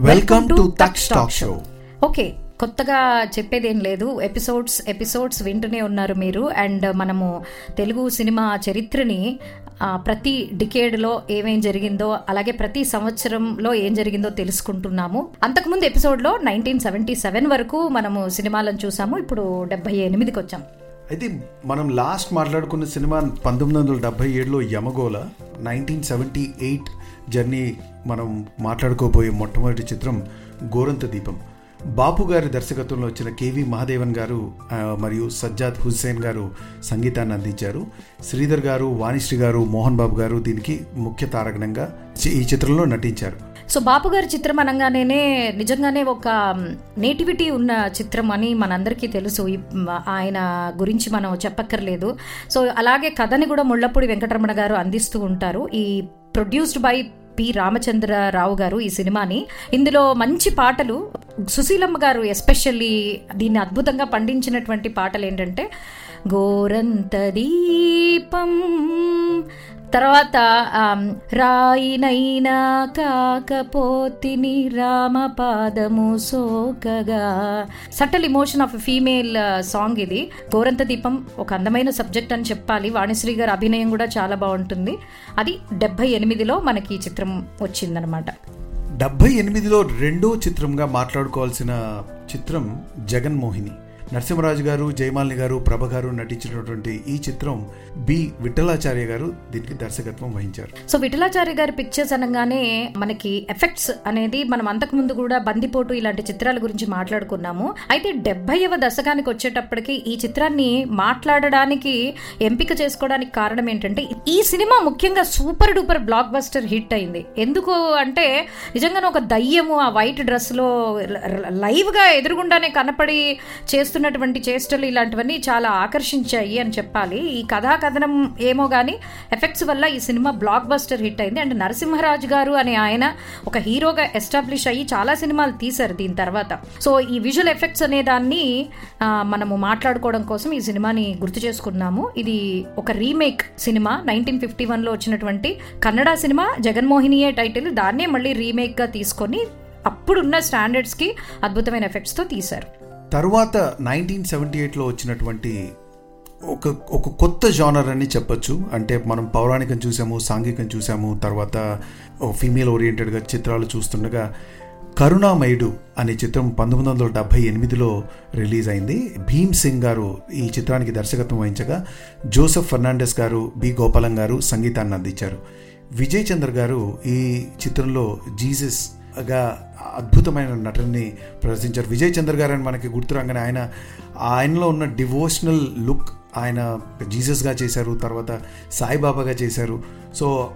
Welcome to talk show okay కొత్తగా చెప్పేదేం లేదు. ఎపిసోడ్స్ ఎపిసోడ్స్ వింటూనే ఉన్నారు మీరు. అండ్ మనము తెలుగు సినిమా చరిత్రని ప్రతి డికేడ్లో ఏమేం జరిగిందో అలాగే ప్రతి సంవత్సరంలో ఏం జరిగిందో తెలుసుకుంటున్నాము. అంతకుముందు ఎపిసోడ్లో నైన్టీన్ సెవెంటీ సెవెన్ వరకు మనము సినిమాలను చూసాము. ఇప్పుడు డెబ్బై ఎనిమిదికి వచ్చాం. అయితే మనం లాస్ట్ మాట్లాడుకున్న సినిమా పంతొమ్మిది వందల డెబ్బై ఏడులో Yamagola nineteen seventy eight journey మనం మాట్లాడుకోబోయే మొట్టమొదటి చిత్రం గోరంత దీపం. బాపు గారి దర్శకత్వంలో వచ్చిన కేవి మహాదేవన్ గారు మరియు సజ్జాద్ హుస్సేన్ గారు సంగీతాన్ని అందించారు. శ్రీధర్ గారు వాణిశ్రీ గారు మోహన్ బాబు గారు దీనికి ముఖ్య తారకణంగా ఈ చిత్రంలో నటించారు. సో బాపు గారి చిత్రం అనగానే నిజంగానే ఒక నేటివిటీ ఉన్న చిత్రం అని మనందరికీ తెలుసు. ఈ- ఆయన గురించి మనం చెప్పక్కర్లేదు. సో అలాగే కథని కూడా ముళ్ళపూడి వెంకటరమణ గారు అందిస్తూ ఉంటారు. ఈ ప్రొడ్యూస్డ్ బై పి. రామచంద్రరావు గారు ఈ సినిమాని. ఇందులో మంచి పాటలు సుశీలమ్మ గారు ఎస్పెషల్లీ దీన్ని అద్భుతంగా పండించినటువంటి పాటలు ఏంటంటే గోరంత దీపం తర్వాత రాయినైనా కాకపోతిని రామపాదము సోకగా. Subtle emotion of female song ఇది. గోరంత దీపం ఒక అందమైన సబ్జెక్ట్ అని చెప్పాలి. వాణిశ్రీ గారి అభినయం కూడా చాలా బాగుంటుంది. అది డెబ్బై ఎనిమిదిలో మనకి ఈ చిత్రం వచ్చిందనమాట. డెబ్బై ఎనిమిదిలో రెండో చిత్రంగా మాట్లాడుకోవాల్సిన చిత్రం జగన్మోహిని. నరసింహరాజు గారు జయమాలిని గారు ప్రభ గారు నటించినటువంటి ఈ చిత్రం బి. విఠలాచార్య గారు దీనికి దర్శకత్వం వహించారు. సో విఠలాచార్య గారి పిక్చర్స్ అనగానే మనకి ఎఫెక్ట్స్ అనేది మనం అంతకు ముందు కూడా బందిపోటు ఇలాంటి చిత్రాల గురించి మాట్లాడుకున్నాము. అయితే డెబ్బైవ దశకానికి వచ్చేటప్పటికి ఈ చిత్రాన్ని మాట్లాడడానికి ఎంపిక చేసుకోవడానికి కారణం ఏంటంటే ఈ సినిమా ముఖ్యంగా super duper blockbuster hit అయింది. ఎందుకు అంటే నిజంగానే ఒక దయ్యము ఆ వైట్ డ్రెస్లో లైవ్గా ఎదురుగుండానే కనపడి చేస్తున్నటువంటి చేష్టలు ఇలాంటివన్నీ చాలా ఆకర్షించాయి అని చెప్పాలి. ఈ కథా కథనం ఏమో కానీ ఎఫెక్ట్స్ వల్ల ఈ సినిమా బ్లాక్ బస్టర్ హిట్ అయింది. అండ్ నరసింహరాజు గారు అనే ఆయన ఒక హీరోగా ఎస్టాబ్లిష్ అయ్యి చాలా సినిమాలు తీశారు దీని తర్వాత. సో ఈ విజువల్ ఎఫెక్ట్స్ అనే దాన్ని మనము మాట్లాడుకోవడం కోసం ఈ సినిమాని గుర్తు చేసుకున్నాము. ఇది ఒక రీమేక్ సినిమా. నైన్టీన్ ఫిఫ్టీ వన్లో వచ్చినటువంటి కన్నడ సినిమా. జగన్మోహినియే టైటిల్ దాన్నే మళ్ళీ రీమేక్గా తీసుకొని అప్పుడున్న స్టాండర్డ్స్కి అద్భుతమైన ఎఫెక్ట్స్తో తీశారు. తర్వాత నైన్టీన్ సెవెంటీ ఎయిట్లో వచ్చినటువంటి ఒక ఒక కొత్త జానర్ అని చెప్పొచ్చు. అంటే మనం పౌరాణికం చూసాము సాంఘికం చూసాము తర్వాత ఫీమేల్ ఓరియంటెడ్గా చిత్రాలు చూస్తుండగా కరుణామయుడు అనే చిత్రం పంతొమ్మిది వందల డెబ్బై ఎనిమిదిలో రిలీజ్ అయింది భీమ్ సింగ్ గారు ఈ చిత్రానికి దర్శకత్వం వహించగా జోసెఫ్ ఫెర్నాండెస్ గారు బి గోపాలం గారు సంగీతాన్ని అందించారు. విజయ్ చంద్ర గారు ఈ చిత్రంలో జీసస్ గా అద్భుతమైన నటనని ప్రదర్శించారు. విజయ్ చంద్ర గారు అని మనకి గుర్తు రాగానే ఆయన ఆయనలో ఉన్న డివోషనల్ లుక్ ఆయన జీసస్గా చేశారు తర్వాత సాయిబాబాగా చేశారు. సో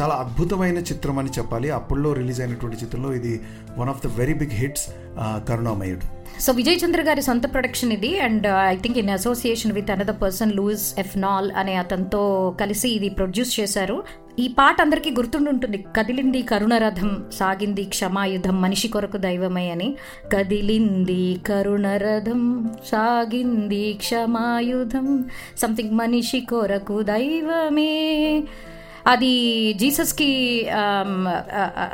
చాలా అద్భుతమైన చిత్రం అని చెప్పాలి. అప్పుల్లో రిలీజ్ అయినటువంటి చిత్రంలో ఇది one of the very big hits Karunamayudu. So Vijay Chandra గారి సొంత ప్రొడక్షన్ ఇది. And I think in association with another person Louis F Nall అనే అతనితో కలిసి ఇది ప్రొడ్యూస్ చేశారు. ఈ పాట అందరికీ గుర్తుండుంటుంది. కదిలింది కరుణరథం సాగింది క్షమాయుధం మనిషి కొరకు దైవమే అని. కదిలింది కరుణరథం సాగింది క్షమాయుధం సంథింగ్ మనిషి కొరకు దైవమే. అది జీసస్కి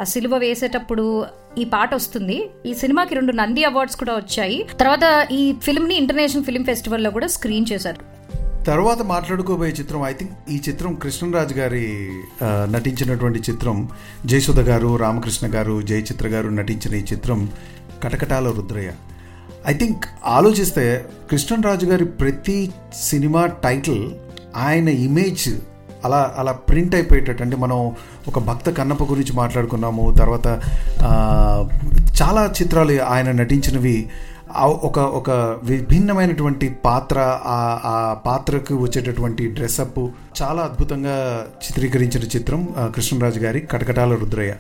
సిలువ వేసేటప్పుడు ఈ పాట వస్తుంది. ఈ సినిమాకి రెండు నంది అవార్డ్స్ కూడా వచ్చాయి. తర్వాత ఈ ఫిల్మ్ని ఇంటర్నేషనల్ ఫిల్మ్ ఫెస్టివల్లో కూడా స్క్రీన్ చేశారు. తర్వాత మాట్లాడుకోబోయే చిత్రం ఐ థింక్ ఈ చిత్రం కృష్ణరాజ్ గారి నటించినటువంటి చిత్రం జయసుధ గారు రామకృష్ణ గారు జయచిత్ర గారు నటించిన ఈ చిత్రం కటకటాల రుద్రయ్య. ఐ థింక్ ఆలోచిస్తే కృష్ణరాజు గారి ప్రతి సినిమా టైటిల్ ఆయన ఇమేజ్ అలా అలా ప్రింట్ అయిపోయేటట్టు అంటే మనం ఒక భక్త కన్నప్ప గురించి మాట్లాడుకున్నాము తర్వాత చాలా చిత్రాలు ఆయన నటించినవి ఒక ఒక విభిన్నమైనటువంటి పాత్ర ఆ పాత్రకు వచ్చేటటువంటి డ్రెస్అప్ చాలా అద్భుతంగా చిత్రీకరించిన చిత్రం కృష్ణరాజు గారి కటకటాల రుద్రయ్య.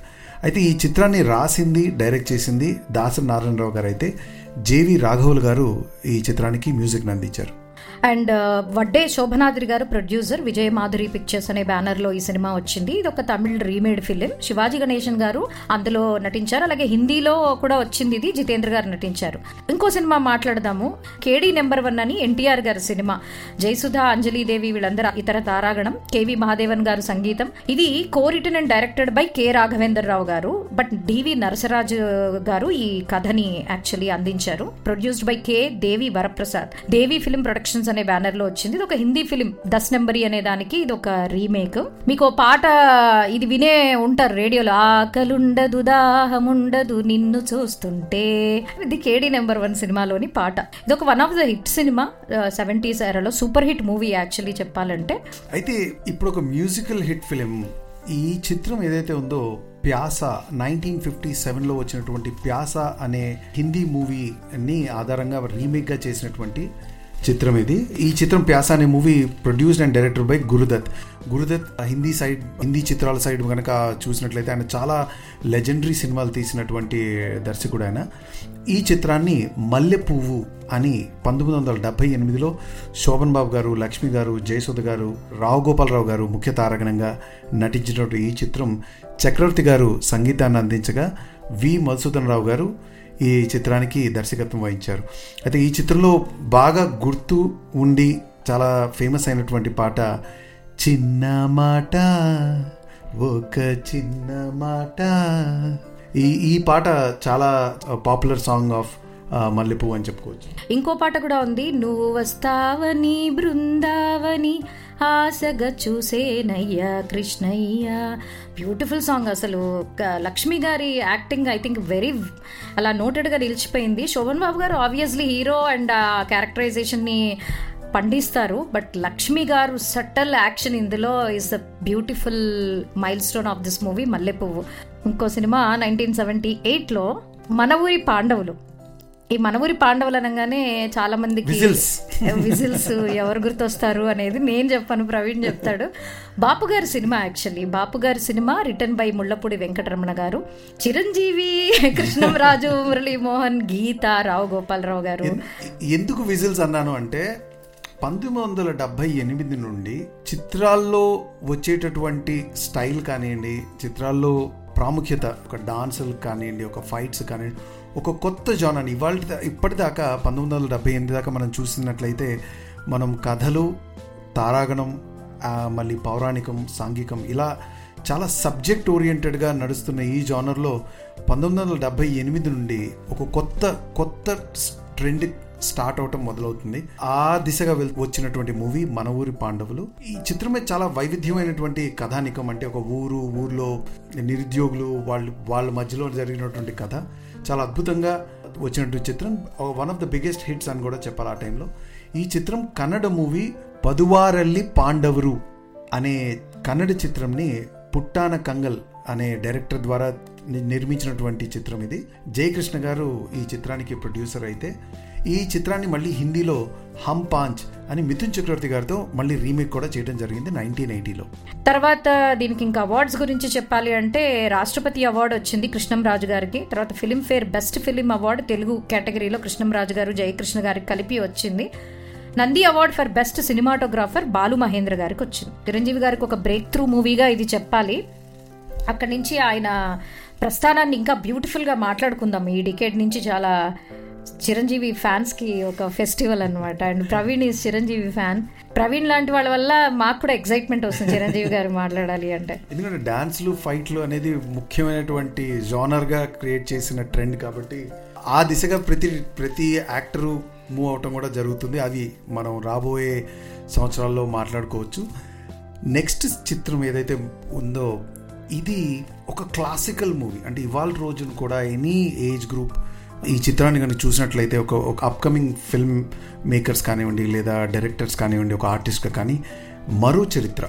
అయితే ఈ చిత్రాన్ని రాసింది డైరెక్ట్ చేసింది దాసరి నారాయణరావు గారు అయితే జేవి రాఘవులు గారు ఈ చిత్రానికి మ్యూజిక్ని అందించారు. అండ్ వడ్డే శోభనాద్రి గారు ప్రొడ్యూసర్ విజయ మాధురి పిక్చర్స్ అనే బ్యానర్లో ఈ సినిమా వచ్చింది. ఇది ఒక తమిళ్ రీమేడ్ ఫిలిం. శివాజీ గణేషన్ గారు అందులో నటించారు. అలాగే హిందీలో కూడా వచ్చింది ఇది. జితేంద్ర గారు నటించారు. ఇంకో సినిమా మాట్లాడదాము. కేడీ నెంబర్ వన్ అని ఎన్టీఆర్ గారి సినిమా. జయసుధ అంజలీదేవి వీళ్ళందరూ ఇతర తారాగణం. కేవి మహాదేవన్ గారు సంగీతం. ఇది co written and directed by K Raghavender Rao garu. But DV Narasaraju garu ఈ కథని యాక్చువల్లీ అందించారు. Produced by K Devi Varaprasad. Devi film productions అనే బ్యానర్లో వచ్చింది. ఇది ఒక హిందీ ఫిలిం దస్ నెంబరి అనే దానికి ఇది ఒక రీమేక్ మీకు పాట ఇది వినే ఉంటారు రేడియోలో ఆకలుండదు దాహముండదు నిన్ను చూస్తుంటే ఇది కేడీ నెంబర్ వన్ సినిమాలోని పాట. ఇది ఒక వన్ ఆఫ్ ద హిట్ సినిమా సెవెంటీస్ ఎరాలో సూపర్ హిట్ మూవీ యాక్చువల్లీ చెప్పాలంటే. అయితే ఇప్పుడు ఒక మ్యూజికల్ హిట్ ఫిలిం ఈ చిత్రం ఏదైతే ఉందో ప్యాస నైన్టీన్ ఫిఫ్టీ సెవెన్లో వచ్చినటువంటి ప్యాస అనే హిందీ మూవీని ఆధారంగా రీమేక్గా చేసినటువంటి చిత్రం ఇది. ఈ చిత్రం ప్యాస అనే movie produced and director by Gurudutt Gurudutt Hindi side Hindi చిత్రాల సైడ్ కనుక చూసినట్లయితే ఆయన చాలా లెజెండరీ సినిమాలు తీసినటువంటి దర్శకుడు ఆయన. ఈ చిత్రాన్ని మల్లె పువ్వు అని పంతొమ్మిది వందల డెబ్బై ఎనిమిదిలో శోభన్ బాబు గారు లక్ష్మి గారు జయసుధ గారు రావు గోపాలరావు గారు ముఖ్య తారకణంగా నటించినటువంటి ఈ చిత్రం చక్రవర్తి గారు సంగీతాన్ని అందించగా వి మధుసూదన్ రావు గారు ఈ చిత్రానికి దర్శకత్వం వహించారు. అయితే ఈ చిత్రంలో బాగా గుర్తు ఉండి చాలా ఫేమస్ అయినటువంటి పాట చిన్న మాట ఒక చిన్న మాట. ఈ ఈ పాట చాలా పాపులర్ సాంగ్ ఆఫ్ మల్లెపూ అని చెప్పుకోవచ్చు. ఇంకో పాట కూడా ఉంది. నువ్వు వస్తావని బృందావని ఆశగా చూసేనయ్యా కృష్ణయ్య. బ్యూటిఫుల్ సాంగ్ అసలు. లక్ష్మి గారి యాక్టింగ్ ఐ థింక్ వెరీ అలా నోటెడ్గా నిలిచిపోయింది. శోభన్ బాబు గారు ఆబ్వియస్లీ హీరో అండ్ ఆ క్యారెక్టరైజేషన్ని పండిస్తారు. But Lakshmi garu subtle action ఇందులో is a beautiful milestone of this movie Mallepuvvu ఇంకో సినిమా నైన్టీన్ సెవెంటీ ఎయిట్లో మన ఊరి పాండవులు. ఈ మన ఊరి పాండవులు అనగానే చాలా మందికి. విజిల్స్. ఎవరు గుర్తొస్తారు అనేది నేను చెప్పాను ప్రవీణ్ చెప్తాడు. బాపు గారి సినిమా యాక్చువల్లీ. బాపు గారి సినిమా రిటర్న్ బై ముళ్ళపూడి వెంకటరమణ గారు. చిరంజీవి కృష్ణంరాజు మురళీమోహన్ గీత రావు గోపాలరావు గారు. ఎందుకు విజిల్స్ అన్నాను అంటే పంతొమ్మిది వందల డెబ్బై ఎనిమిది నుండి చిత్రాల్లో వచ్చేటటువంటి స్టైల్ కానివ్వండి చిత్రాల్లో ప్రాముఖ్యత ఒక డాన్సులు కానివ్వండి ఒక ఫైట్స్ కానివ్వండి ఒక కొత్త జానర్ ఇవాళ ఇప్పటిదాకా పంతొమ్మిది వందల డెబ్బై ఎనిమిది దాకా మనం చూసినట్లయితే మనం కథలు తారాగణం మళ్ళీ పౌరాణికం సాంఘికం ఇలా చాలా సబ్జెక్ట్ ఓరియంటెడ్గా నడుస్తున్న ఈ జానర్లో పంతొమ్మిది వందల డెబ్బై ఎనిమిది నుండి ఒక కొత్త కొత్త ట్రెండ్ స్టార్ట్ అవటం మొదలవుతుంది. ఆ దిశగా వెళ్ వచ్చినటువంటి మూవీ మన ఊరి పాండవులు. ఈ చిత్రమే చాలా వైవిధ్యమైనటువంటి కథానికం. అంటే ఒక ఊరు ఊర్లో నిరుద్యోగులు వాళ్ళు వాళ్ళ మధ్యలో జరిగినటువంటి కథ. చాలా అద్భుతంగా వచ్చినటువంటి చిత్రం. One of the biggest hits అని కూడా చెప్పాలి ఆ టైంలో ఈ చిత్రం కన్నడ మూవీ పదువారల్లి పాండవరు అనే కన్నడ చిత్రంని పుట్టాన కంగల్ అనే డైరెక్టర్ ద్వారా నిర్మించినటువంటి చిత్రం ఇది. జయకృష్ణ గారు ఈ చిత్రానికి ప్రొడ్యూసర్ అయితే ఈ చిత్రాన్ని మళ్ళీ హిందీలో హమ్ పాంచ్ అని మిథున్ చక్రవర్తి గారితో మళ్ళీ రీమేక్ కూడా చేయడం జరిగింది నైన్టీన్ ఎయిటీలో. తర్వాత దీనికి ఇంకా అవార్డ్స్ గురించి చెప్పాలి అంటే రాష్ట్రపతి అవార్డు వచ్చింది కృష్ణంరాజు గారికి. తర్వాత Filmfare best film award Telugu కేటగిరీలో కృష్ణంరాజు గారు జయకృష్ణ గారికి కలిపి వచ్చింది. Nandi award for best cinematographer Balu Mahendra గారికి వచ్చింది. చిరంజీవి గారికి ఒక బ్రేక్ త్రూ మూవీగా ఇది చెప్పాలి. అక్కడి నుంచి ఆయన ప్రస్థానాన్ని ఇంకా బ్యూటిఫుల్గా మాట్లాడుకుందాం. ఈ డికేడ్ నుంచి చాలా చిరంజీవి ఫ్యాన్స్కి ఒక ఫెస్టివల్ అన్నమాట. And Praveen is Chiranjeevi fan Praveen లాంటి వాళ్ళ వల్ల మాకు కూడా ఎక్సైట్మెంట్ వస్తుంది చిరంజీవి గారు మాట్లాడాలి అంటే. ఎందుకంటే డాన్స్లు ఫైట్లు అనేది ముఖ్యమైనటువంటి జానర్గా క్రియేట్ చేసిన ట్రెండ్ కాబట్టి ఆ దిశగా ప్రతి ప్రతి యాక్టరు మూవ్ అవటం కూడా జరుగుతుంది. అవి మనం రాబోయే సంవత్సరాల్లో మాట్లాడుకోవచ్చు. నెక్స్ట్ చిత్రం ఏదైతే ఉందో ఇది ఒక క్లాసికల్ మూవీ అంటే ఇవాళ రోజున కూడా ఎనీ ఏజ్ గ్రూప్ ఈ చిత్రాన్ని కనుక చూసినట్లయితే ఒక ఒక అప్కమింగ్ ఫిల్మ్ మేకర్స్ కానివ్వండి లేదా డైరెక్టర్స్ కానివ్వండి ఒక ఆర్టిస్ట్గా కానీ మరో చరిత్ర.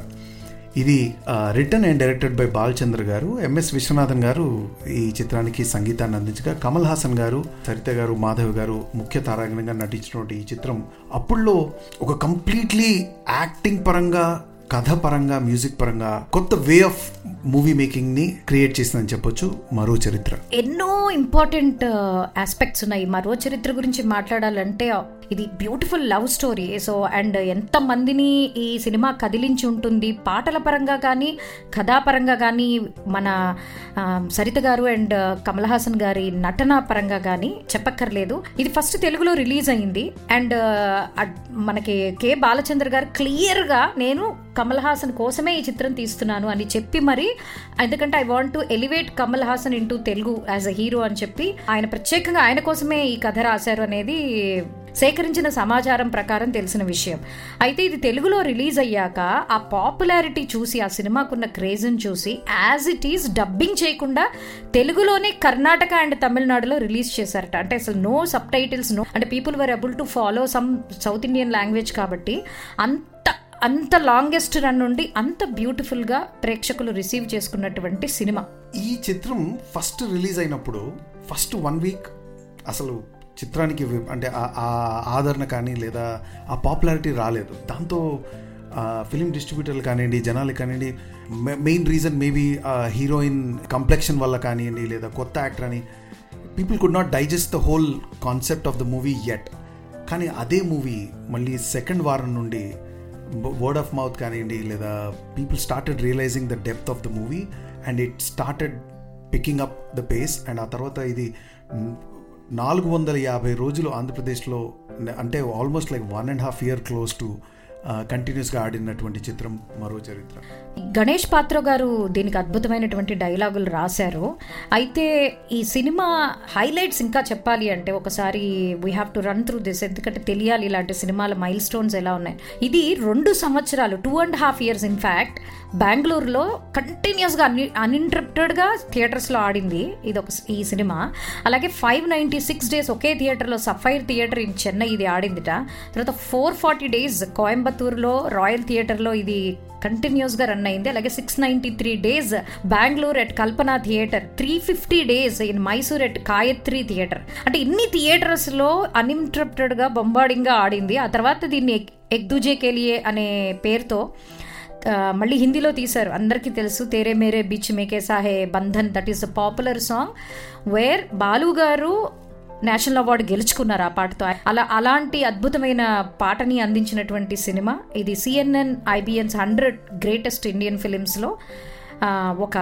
ఇది written and directed by Balachandra garu MS Viswanathan గారు ఈ చిత్రానికి సంగీతాన్ని అందించగా కమల్ హాసన్ గారు సరిత గారు మాధవ్ గారు ముఖ్య తారాగణంగా నటించినటువంటి ఈ చిత్రం అప్పుల్లో ఒక కంప్లీట్లీ యాక్టింగ్ పరంగా కథ పరంగా మ్యూజిక్ పరంగా కొత్త వే ఆఫ్ మూవీ మేకింగ్ని క్రియేట్ చేసిందని చెప్పొచ్చు మరో చరిత్ర. ఎన్నో ఇంపార్టెంట్ ఆస్పెక్ట్స్ uh, ఉన్నాయి. మరో చరిత్ర గురించి మాట్లాడాలంటే ఇది beautiful love story so and ఎంత మందిని ఈ సినిమా కదిలించి ఉంటుంది పాటల పరంగా కానీ కథాపరంగా కానీ మన సరిత గారు అండ్ కమల్ హాసన్ గారి నటన పరంగా కానీ చెప్పక్కర్లేదు. ఇది ఫస్ట్ తెలుగులో రిలీజ్ అయింది. అండ్ మనకి కే. బాలచంద్ర గారు క్లియర్గా నేను కమల్ హాసన్ కోసమే ఈ చిత్రం తీస్తున్నాను అని చెప్పి మరి ఎందుకంటే I want to elevate Kamal Haasan into Telugu as a hero అని చెప్పి ఆయన ప్రత్యేకంగా ఆయన కోసమే ఈ కథ రాశారు అనేది సేకరించిన సమాచారం ప్రకారం తెలిసిన విషయం. అయితే ఇది తెలుగులో రిలీజ్ అయ్యాక ఆ పాపులారిటీ చూసి ఆ సినిమాకున్న క్రేజ్ని చూసి యాజ్ ఇట్ ఈస్ డబ్బింగ్ చేయకుండా తెలుగులోనే కర్ణాటక అండ్ తమిళనాడులో రిలీజ్ చేశారట. అంటే అసలు నో సబ్ టైటిల్స్ నో అంటే people were able to follow some South Indian language కాబట్టి అంత అంత లాంగెస్ట్ రన్ నుండి అంత బ్యూటిఫుల్గా ప్రేక్షకులు రిసీవ్ చేసుకున్నటువంటి సినిమా. ఈ చిత్రం ఫస్ట్ రిలీజ్ అయినప్పుడు ఫస్ట్ వన్ వీక్ అసలు చిత్రానికి అంటే ఆ- ఆ ఆదరణ కానీ లేదా ఆ పాపులారిటీ రాలేదు. దాంతో ఫిలిం డిస్ట్రిబ్యూటర్లు కానివ్వండి జనాలు కానివ్వండి main reason maybe heroine complexion వల్ల కానివ్వండి లేదా కొత్త యాక్టర్ అని people could not digest the whole concept of the movie at కానీ అదే మూవీ మళ్ళీ సెకండ్ వారం నుండి వర్డ్ ఆఫ్ మౌత్ కానివ్వండి లేదా people started realizing the depth of the movie and it started picking up the pace and ఆ తర్వాత ఇది నాలుగు వందల యాభై రోజులు ఆంధ్రప్రదేశ్లో అంటే almost like one and half year close to కంటిన్యూస్గా ఆడినటువంటి చిత్రం మరో చరిత్ర. గణేష్ పాత్ర గారు దీనికి అద్భుతమైనటువంటి డైలాగులు రాశారు. అయితే ఈ సినిమా హైలైట్స్ ఇంకా చెప్పాలి అంటే ఒకసారి we have to run through this ఎందుకంటే తెలియాలి ఇలాంటి సినిమాల మైల్ స్టోన్స్ ఎలా ఉన్నాయి. ఇది రెండు సంవత్సరాలు two and half years in fact బెంగళూరులో కంటిన్యూస్గా అన్ అన్ఇంటరప్టెడ్గా థియేటర్స్లో ఆడింది ఇది ఒక ఈ సినిమా. అలాగే ఫైవ్ నైంటీ సిక్స్ డేస్ ఒకే థియేటర్లో సఫైర్ థియేటర్ ఇన్ చెన్నై ఇది ఆడిందిట. తర్వాత ఫోర్ ఫార్టీ డేస్ కోయంబత్తూరులో రాయల్ థియేటర్లో ఇది కంటిన్యూస్గా రన్ అయింది. అలాగే six ninety three days Bengaluru at Kalpana theatre three fifty days in Mysore at Gayatri theatre అంటే ఇన్ని థియేటర్స్లో అన్ఇంటరప్టెడ్గా బొంబాడింగ్గా ఆడింది. ఆ తర్వాత దీన్ని ఎగ్దుజే కేలియే అనే పేరుతో మళ్ళీ హిందీలో తీశారు. అందరికీ తెలుసు తేరే మేరే బీచ్ మేకే సాహే Bandhan that is a popular song where Balu garu national award గెలుచుకున్నారు ఆ పాటతో. అలా అలాంటి అద్భుతమైన పాటని అందించినటువంటి సినిమా ఇది CNN IBN's hundred greatest Indian ఫిలిమ్స్లో ఒక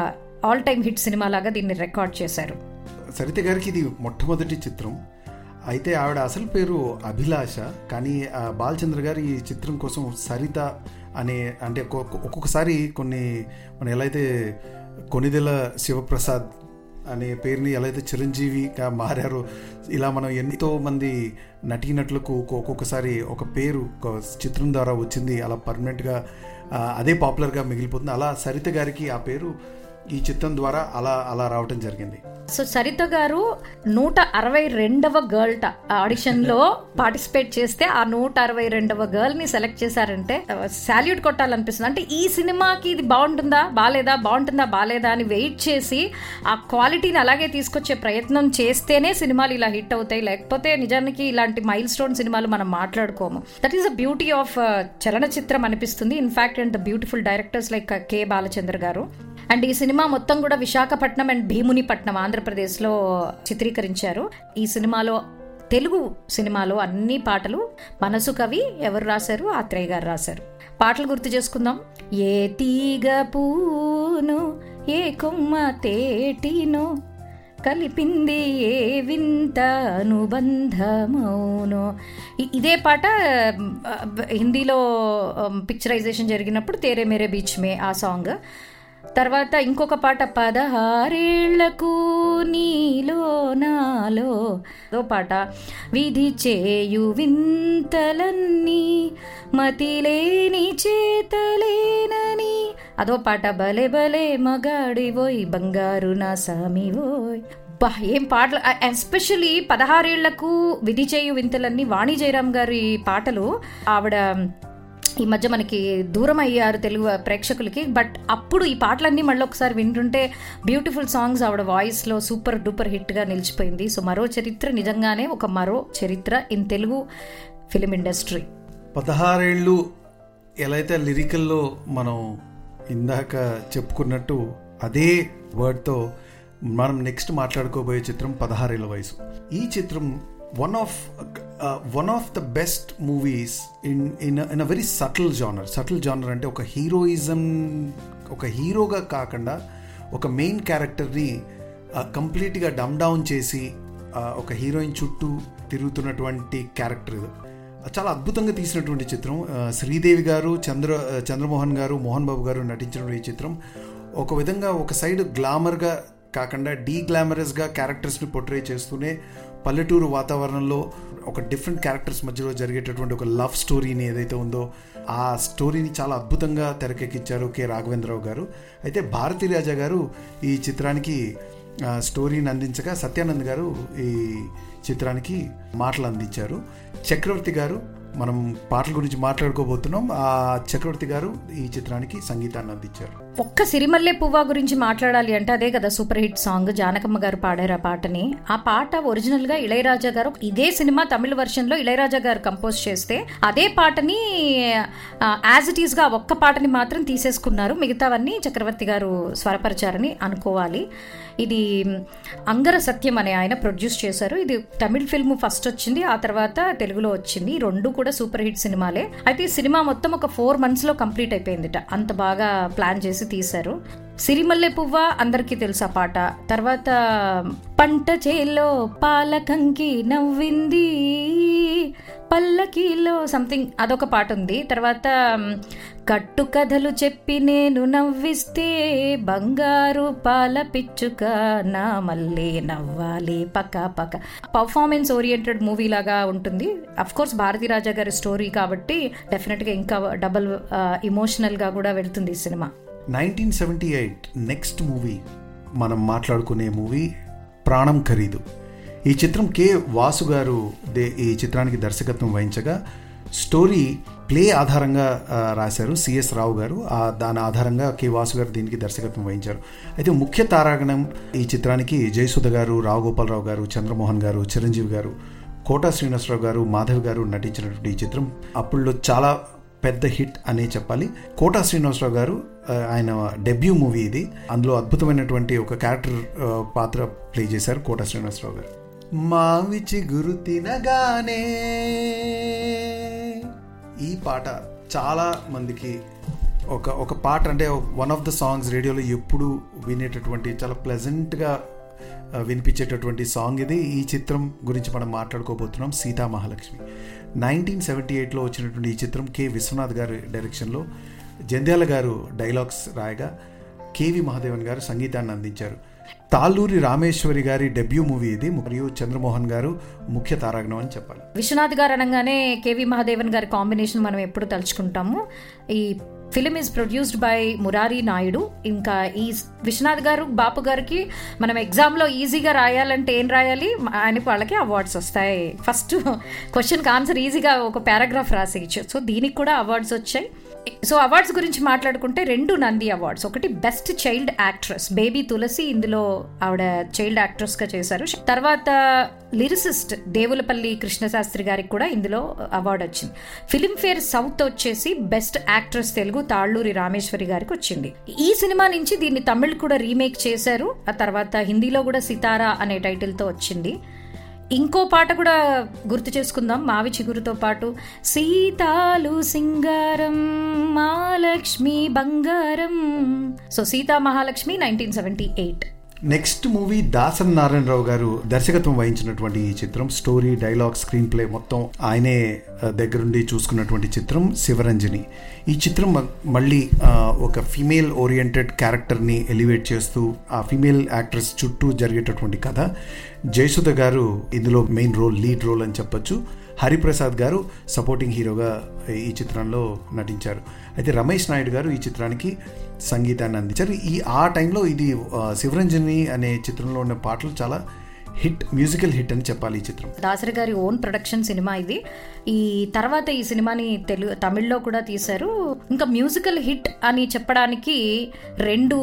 ఆల్ టైమ్ హిట్ సినిమా లాగా దీన్ని రికార్డ్ చేశారు. సరిత గారికి ఇది మొట్టమొదటి చిత్రం. అయితే ఆవిడ అసలు పేరు అభిలాష కానీ బాలచంద్ర గారు ఈ చిత్రం కోసం సరిత అనే అంటే ఒక్కొక్కసారి కొన్ని మనం ఎలా అయితే కొనిదెల శివప్రసాద్ అనే పేరుని ఎలా అయితే చిరంజీవిగా మారారో ఇలా మనం ఎంతో మంది నటీనటులకు ఒక్కొక్కసారి ఒక పేరు ఒక చిత్రం ద్వారా వచ్చింది అలా పర్మనెంట్గా అదే పాపులర్గా మిగిలిపోతుంది. అలా సరిత గారికి ఆ పేరు ఈ చిత్రం ద్వారా అలా అలా రావటం జరిగింది. సో సరిత గారు నూట అరవై రెండవ గర్ల్ట ఆడిషన్లో పార్టిసిపేట్ చేస్తే ఆ నూట అరవై రెండవ గర్ల్ని సెలెక్ట్ చేశారంటే సాల్యూట్ కొట్టాలనిపిస్తుంది. అంటే ఈ సినిమాకి ఇది బాగుంటుందా బాలేదా బాగుంటుందా బాలేదా అని వెయిట్ చేసి ఆ క్వాలిటీని అలాగే తీసుకొచ్చే ప్రయత్నం చేస్తేనే సినిమాలు ఇలా హిట్ అవుతాయి. లేకపోతే నిజానికి ఇలాంటి మైల్ స్టోన్ సినిమాలు మనం మాట్లాడుకోము. That is the beauty of చలనచిత్రం అనిపిస్తుంది. In fact and the beautiful directors like K. Balachandra garu. And ఈ సినిమా మొత్తం కూడా విశాఖపట్నం అండ్ భీమునిపట్నం ఆంధ్రప్రదేశ్లో చిత్రీకరించారు. ఈ సినిమాలో తెలుగు సినిమాలో అన్ని పాటలు మనసు కవి ఎవరు రాశారు? ఆత్రేయ గారు రాశారు. పాటలు గుర్తు చేసుకుందాం. ఏ తీగ పూను ఏ కొమ్మ తేటినో కలిపింది ఏ వింత అనుబంధమౌనో. ఇదే పాట హిందీలో పిక్చరైజేషన్ జరిగినప్పుడు తేరే మేరే బీచ్ మే ఆ సాంగ్. తర్వాత ఇంకొక పాట పదహారేళ్ళకు నీలో నాలో. అదో పాట. విధి చేయు వింతలన్నీ మతిలేని చేతలేనని. అదో పాట బలే బలే మగాడివోయ్ బంగారు నా సామివోయ్ బా ఏం పాటలు? ఎస్పెషలీ పదహారేళ్ళకు విధి చేయు వింతలన్నీ వాణి జయరామ్ గారి పాటలు. ఆవిడ ఈ మధ్య మనకి దూరం అయ్యారు తెలుగు ప్రేక్షకులకి. బట్ అప్పుడు ఈ పాటలన్నీ మళ్ళీ ఒకసారి వింటుంటే బ్యూటిఫుల్ సాంగ్స్ ఆవిడ వాయిస్లో సూపర్ డూపర్ హిట్గా నిలిచిపోయింది. సో మరో చరిత్ర నిజంగానే ఒక Maro Charitra in Telugu film industry పదహారేళ్ళు ఎలా అయితే లిరికల్లో మనం ఇందాక చెప్పుకున్నట్టు అదే వర్డ్తో మనం నెక్స్ట్ మాట్లాడుకోబోయే చిత్రం పదహారేళ్ళ వయసు. ఈ చిత్రం one of one of the best movies in in in a very subtle genre subtle genre అంటే ఒక హీరోయిజం ఒక హీరోగా కాకుండా ఒక మెయిన్ క్యారెక్టర్ని కంప్లీట్గా డమ్ డౌన్ చేసి uh, ఒక హీరోయిన్ చుట్టూ తిరుగుతున్నటువంటి క్యారెక్టర్ ఇది. చాలా అద్భుతంగా తీసినటువంటి చిత్రం. Uh, శ్రీదేవి గారు చంద్ర uh, చంద్రమోహన్ గారు మోహన్ బాబు గారు నటించినటువంటి ఈ చిత్రం. ఒక విధంగా ఒక సైడ్ గ్లామర్గా కాకుండా డీ గ్లామరస్గా క్యారెక్టర్స్ని పొట్రే చేస్తూనే పల్లెటూరు వాతావరణంలో ఒక డిఫరెంట్ క్యారెక్టర్స్ మధ్యలో జరిగేటటువంటి ఒక లవ్ స్టోరీని ఏదైతే ఉందో ఆ స్టోరీని చాలా అద్భుతంగా తెరకెక్కించారు కె. రాఘవేంద్రరావు గారు. అయితే భారతీ రాజా గారు ఈ చిత్రానికి స్టోరీని అందించగా సత్యానంద్ గారు ఈ చిత్రానికి మాటలు అందించారు. చక్రవర్తి గారు మనం పాటల గురించి మాట్లాడుకోబోతున్నాం. ఆ చక్రవర్తి గారు ఈ చిత్రానికి సంగీతాన్ని అందించారు. ఒక్క సిరిమల్లె పువ్వా గురించి మాట్లాడాలి అంటే అదే కదా సూపర్ హిట్ సాంగ్ జానకమ్మ గారు పాడారు ఆ పాటని. ఆ పాట ఒరిజినల్గా ఇళయరాజా గారు ఇదే సినిమా తమిళ వర్షన్లో ఇళయరాజా గారు కంపోజ్ చేస్తే అదే పాటని యాజ్ ఇట్ ఈస్గా ఒక్క పాటని మాత్రం తీసేసుకున్నారు. మిగతావన్నీ చక్రవర్తి గారు స్వరపరిచారని అనుకోవాలి. ఇది అంగర సత్యం అనే ఆయన ప్రొడ్యూస్ చేశారు. ఇది తమిళ్ ఫిల్మ్ ఫస్ట్ వచ్చింది ఆ తర్వాత తెలుగులో వచ్చింది. రెండు కూడా సూపర్ హిట్ సినిమాలే. అయితే ఈ సినిమా మొత్తం ఒక ఫోర్ మంత్స్లో కంప్లీట్ అయిపోయిందిట. అంత బాగా ప్లాన్ చేసి తీశారు. సిరిమల్లె పువ్వ? అందరికీ తెలుసా పాట. తర్వాత పంట చేలో పాలకంకి నవ్వింది. పల్లకీలో సంథింగ్ అదొక పాట ఉంది. తర్వాత కట్టు కథలు చెప్పి నేను నవ్విస్తే బంగారు పాల పిచ్చుక నా మళ్ళీ నవ్వాలి. పక్క పక్క. పర్ఫార్మెన్స్ ఓరియంటెడ్ మూవీ లాగా ఉంటుంది. కోర్స్ భారతీ రాజా గారి స్టోరీ కాబట్టి డెఫినెట్గా ఇంకా డబల్ ఇమోషనల్గా కూడా వెళ్తుంది ఈ cinema. Nineteen seventy eight next movie మనం మాట్లాడుకునే మూవీ ప్రాణం ఖరీదు. ఈ చిత్రం కే వాసు గారు దే ఈ చిత్రానికి దర్శకత్వం వహించగా స్టోరీ ప్లే ఆధారంగా రాశారు సిఎస్ రావు గారు. ఆ దాని ఆధారంగా కే వాసు గారు దీనికి దర్శకత్వం వహించారు. అయితే ముఖ్య తారాగణం ఈ చిత్రానికి జయసుధ గారు రావుగోపాలరావు గారు చంద్రమోహన్ గారు చిరంజీవి గారు కోట శ్రీనివాసరావు గారు మాధవ్ గారు నటించినటువంటి ఈ చిత్రం. అప్పుడులో చాలా పెద్ద హిట్ అనే చెప్పాలి. కోటా శ్రీనివాసరావు గారు ఆయన డెబ్యూ మూవీ ఇది. అందులో అద్భుతమైనటువంటి ఒక క్యారెక్టర్ పాత్ర ప్లే చేశారు కోటా శ్రీనివాసరావు గారు. మావిచి గురు తినగానే ఈ పాట చాలా మందికి ఒక ఒక పాట అంటే వన్ ఆఫ్ ద సాంగ్స్ రేడియోలో ఎప్పుడు వినేటటువంటి చాలా ప్లెజెంట్గా వినిపించేటటువంటి సాంగ్ ఇది. ఈ చిత్రం గురించి మనం మాట్లాడుకోబోతున్నాం సీతా మహాలక్ష్మి నైన్టీన్ సెవెంటీ ఎయిట్లో వచ్చినటువంటి ఈ చిత్రం కె విశ్వనాథ్ గారి డైరెక్షన్లో జంధ్యాల గారు డైలాగ్స్ రాయగా కేవి మహాదేవన్ గారు సంగీతాన్ని అందించారు. తాళ్ళూరి రామేశ్వరి గారి డెబ్యూ మూవీ ఇది. మరియు చంద్రమోహన్ గారు ముఖ్య తారాగణం అని చెప్పాలి. విశ్వనాథ్ గారు అనగానే కేవి మహాదేవన్ గారి కాంబినేషన్ మనం ఎప్పుడు తలుచుకుంటాము. ఈ film is produced by Murari Naidu. ఇంకా ఈ విశ్వనాథ్ గారు బాపు గారికి మనం ఎగ్జామ్లో ఈజీగా రాయాలంటే ఏం రాయాలి? ఆయన వాళ్ళకి అవార్డ్స్ వస్తాయి. ఫస్ట్ క్వశ్చన్కి ఆన్సర్ ఈజీగా ఒక పారాగ్రాఫ్ రాసేయచ్చు. సో దీనికి కూడా అవార్డ్స్ వచ్చాయి. సో అవార్డ్స్ గురించి మాట్లాడుకుంటే రెండు నంది అవార్డ్స్ ఒకటి best child actress baby Tulasi ఇందులో ఆవిడ చైల్డ్ యాక్ట్రెస్గా చేశారు. తర్వాత లిరిసిస్ట్ దేవులపల్లి కృష్ణశాస్త్రి గారికి కూడా ఇందులో అవార్డు వచ్చింది. ఫిలింఫేర్ సౌత్ వచ్చేసి బెస్ట్ యాక్ట్రెస్ తెలుగు తాళ్ళూరి రామేశ్వరి గారికి వచ్చింది. ఈ సినిమా నుంచి దీన్ని తమిళ్ కూడా రీమేక్ చేశారు. ఆ తర్వాత హిందీలో కూడా సితారా అనే టైటిల్తో వచ్చింది. ఇంకో పాట కూడా గుర్తు చేసుకుందాం మావి చిగురుతో పాటు. సీతాలు సింగారం మహాలక్ష్మి బంగారం. So Seetha Mahalakshmi nineteen seventy eight. Next movie Dasari Narayana Rao garu దర్శకత్వం వహించినటువంటి ఈ చిత్రం స్టోరీ డైలాగ్ స్క్రీన్ ప్లే మొత్తం ఆయనే దగ్గరుండి చూసుకున్నటువంటి చిత్రం శివరంజని. ఈ చిత్రం మ- మళ్ళీ ఒక ఫీమేల్ ఓరియంటెడ్ క్యారెక్టర్ని ఎలివేట్ చేస్తూ ఆ ఫీమేల్ యాక్ట్రెస్ చుట్టూ జరిగేటటువంటి కథ. జయసుధ గారు ఇందులో మెయిన్ రోల్ లీడ్ రోల్ అని చెప్పొచ్చు. హరిప్రసాద్ గారు సపోర్టింగ్ హీరోగా ఈ చిత్రంలో నటించారు. అయితే రమేష్ నాయుడు గారు ఈ చిత్రానికి సంగీతాన్ని అందించారు. ఈ ఆ టైంలో ఇది శివరంజని అనే చిత్రంలో ఉన్న పాటలు చాలా హిట్ మ్యూజికల్ హిట్ అని చెప్పాలి ఈ చిత్రం. దాసరి గారి ఓన్ ప్రొడక్షన్ సినిమా ఇది. ఈ తర్వాత ఈ సినిమాని తెలుగు తమిళ్ళో కూడా తీశారు. ఇంకా మ్యూజికల్ హిట్ అని చెప్పడానికి రెండు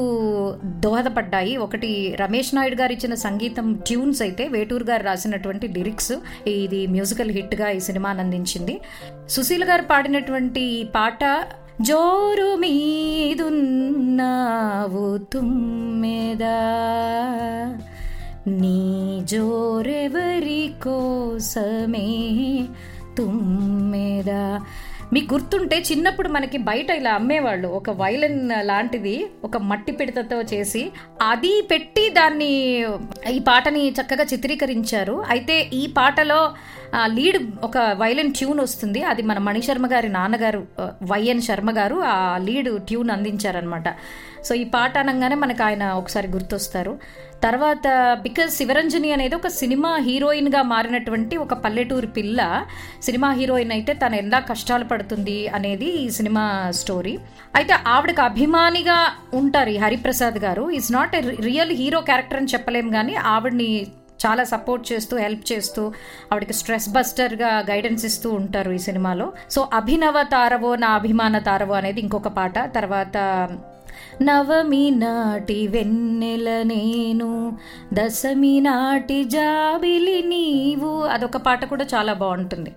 దోహదపడ్డాయి. ఒకటి రమేష్ నాయుడు గారు ఇచ్చిన సంగీతం ట్యూన్స్ అయితే వేటూరు గారు రాసినటువంటి లిరిక్స్ ఇది మ్యూజికల్ హిట్గా ఈ సినిమా అందించింది. సుశీల్ గారు పాడినటువంటి ఈ పాట జోరు మీదున్నావు తుమ్మెదా నీ జోరెవరి కోసమే తుమ్మెదా మీకు గుర్తుంటే చిన్నప్పుడు మనకి బయట ఇలా అమ్మేవాళ్ళు. ఒక వైలన్ లాంటిది ఒక మట్టి పిడతతో చేసి అది పెట్టి దాన్ని ఈ పాటని చక్కగా చిత్రీకరించారు. అయితే ఈ పాటలో లీడ్ ఒక వైలన్ ట్యూన్ వస్తుంది. అది మన మణిశర్మ గారి నాన్నగారు వైఎన్ శర్మ గారు ఆ లీడ్ ట్యూన్ అందించారనమాట సో ఈ పాట అనగానే మనకు ఆయన ఒకసారి గుర్తొస్తారు. తర్వాత బికాజ్ శివరంజని అనేది ఒక సినిమా హీరోయిన్గా మారినటువంటి ఒక పల్లెటూరు పిల్ల. సినిమా హీరోయిన్ అయితే తను ఎలా కష్టాలు పడుతుంది అనేది ఈ సినిమా స్టోరీ. అయితే ఆవిడకి అభిమానిగా ఉంటారు ఈ Hariprasad garu. Is not a real hero character అని చెప్పలేము కానీ ఆవిడ్ని చాలా సపోర్ట్ చేస్తూ హెల్ప్ చేస్తూ ఆవిడకి స్ట్రెస్ బస్టర్గా గైడెన్స్ ఇస్తూ ఉంటారు ఈ సినిమాలో. సో అభినవ తారవో నా అభిమాన తారవో అనేది ఇంకొక పాట. తర్వాత నవమి నాటి వెన్నెల నేను దశమి నాటి జాబిలి నీవు. అదొక పాట కూడా చాలా బాగుంటుంది.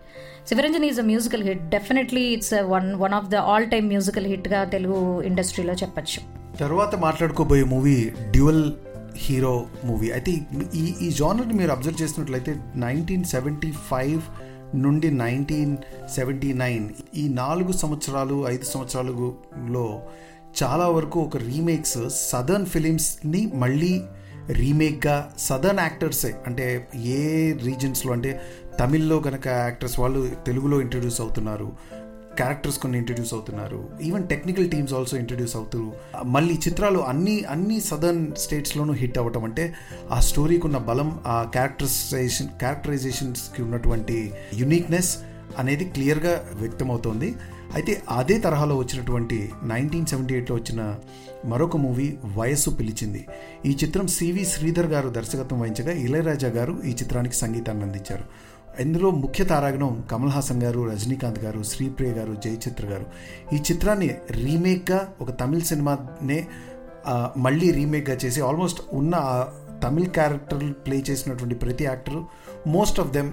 Sivaranjan is a musical hit definitely it's one one of the all time musical హిట్గా Telugu ఇండస్ట్రీలో చెప్పచ్చు. తర్వాత మాట్లాడుకోబోయే మూవీ డ్యూయల్ హీరో మూవీ. అయితే ఈ- ఈ ఈ జానర్ని మీరు అబ్జర్వ్ చేసినట్లయితే నైన్టీన్ సెవెంటీ ఫైవ్ నుండి నైన్టీన్ సెవెంటీ నైన్ ఈ నాలుగు సంవత్సరాలు ఐదు సంవత్సరాలలో చాలా వరకు ఒక రీమేక్స్ సదర్న్ ఫిలిమ్స్ని మళ్ళీ రీమేక్గా సదర్న్ యాక్టర్సే అంటే ఏ రీజన్స్లో అంటే తమిళ్ళో కనుక యాక్టర్స్ వాళ్ళు తెలుగులో ఇంట్రడ్యూస్ అవుతున్నారు క్యారెక్టర్స్ కొన్ని ఇంట్రడ్యూస్ అవుతున్నారు even technical teams also introduce అవుతారు మళ్ళీ చిత్రాలు అన్ని అన్ని సదర్న్ స్టేట్స్లోనూ హిట్ అవ్వటం అంటే ఆ స్టోరీకి ఉన్న బలం ఆ క్యారెక్టరైజేషన్ క్యారెక్టరైజేషన్స్కి ఉన్నటువంటి యునిక్నెస్ అనేది క్లియర్గా వ్యక్తమవుతోంది. అయితే అదే తరహాలో వచ్చినటువంటి నైన్టీన్ సెవెంటీ ఎయిట్లో వచ్చిన మరొక మూవీ వయస్సు పిలిచింది. ఈ చిత్రం సివి శ్రీధర్ గారు దర్శకత్వం వహించగా ఇళయరాజా గారు ఈ చిత్రానికి సంగీతాన్ని అందించారు. ఇందులో ముఖ్య తారాగణం కమల్ హాసన్ గారు రజనీకాంత్ గారు శ్రీప్రియ గారు జయచిత్ర గారు. ఈ చిత్రాన్ని రీమేక్గా ఒక తమిళ్ సినిమానే మళ్ళీ రీమేక్గా చేసి ఆల్మోస్ట్ ఉన్న తమిళ్ క్యారెక్టర్ ప్లే చేసినటువంటి ప్రతి actor most of them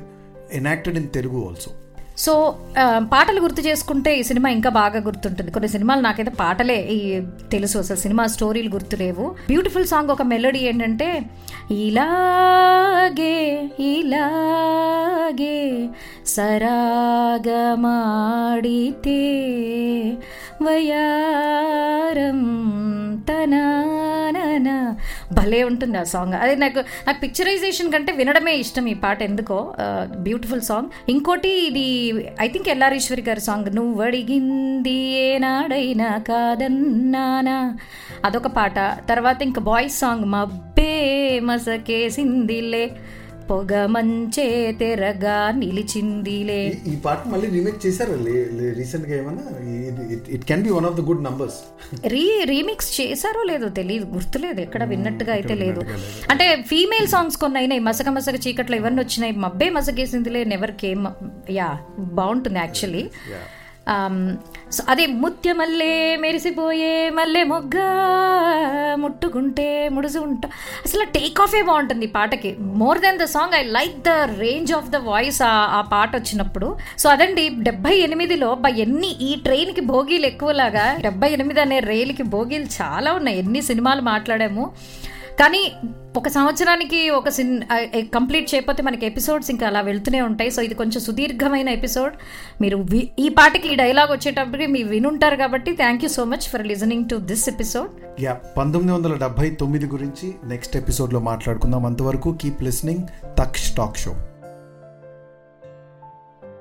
enacted in Telugu also. So పాటలు గుర్తు చేసుకుంటే ఈ సినిమా ఇంకా బాగా గుర్తుంటుంది. కొన్ని సినిమాలు నాకైతే పాటలే ఈ తెలుసు. అసలు సినిమా స్టోరీలు గుర్తులేవు బ్యూటిఫుల్ సాంగ్ ఒక మెలోడీ ఏంటంటే ఇలాగే ఇలాగే సరాగమాడితే వయారం తనా భలే ఉంటుంది ఆ సాంగ్. అది నాకు నాకు పిక్చరైజేషన్ కంటే వినడమే ఇష్టం ఈ పాట ఎందుకో. బ్యూటిఫుల్ సాంగ్ ఇంకోటి ఇది ఐ థింక్ ఎల్లారీశ్వరి గారి సాంగ్ నువ్వు అడిగింది ఏనాడైనా కాదన్నానా? అదొక పాట. తర్వాత ఇంకా బాయ్స్ సాంగ్ మబ్బే మసకేసిందిలే. పొగ మంచే తెరగా నిలిచిందిలే. ఈ పాట మళ్ళీ రీమేక్ చేశారు? రీసెంట్గా ఏమన్నా? It can be one of the good numbers re remix చేశారో లేదో తెలియదు గుర్తులేదు ఎక్కడ విన్నట్టుగా అయితే లేదు. అంటే ఫీమేల్ సాంగ్స్ కొన్ని అయినాయి మసక మసక చీకట్లో ఇవన్నీ వచ్చినాయి మబ్బే మసకేసిందిలే నెవర్ కేమ్ యా బాగుంటుంది యాక్చువల్లీ Um, సో అదే ముత్య ముత్యమల్లే మెరిసిపోయే మల్లె మొగ్గ ముట్టుకుంటే ముడుసు ఉంటా అసలు టేక్ ఆఫే బాగుంటుంది ఈ పాటకి. More than the song I like the range of the voice ఆ పాట వచ్చినప్పుడు. సో అదండి డెబ్బై ఎనిమిదిలో బా ఎన్ని ఈ ట్రైన్కి భోగీలు ఎక్కువలాగా డెబ్బై ఎనిమిది అనే రైలుకి భోగీలు చాలా ఉన్నాయి. ఎన్ని సినిమాలు మాట్లాడాము. కానీ ఒక సంవత్సరానికి ఒక సిన్ కంప్లీట్ చేయకపోతే మనకి ఎపిసోడ్స్ ఇంకా అలా వెళ్తూనే ఉంటాయి. సో ఇది కొంచెం సుదీర్ఘమైన ఎపిసోడ్. మీరు వి- ఈ పాటకి ఈ డైలాగ్ వచ్చేటప్పటికి మీరు వినుంటారు కాబట్టి thank you so much for listening to this episode yeah పంతొమ్మిది వందల డెబ్బై తొమ్మిది గురించి నెక్స్ట్ ఎపిసోడ్లో మాట్లాడుకుందాం. అంతవరకు keep listening Taksh talk show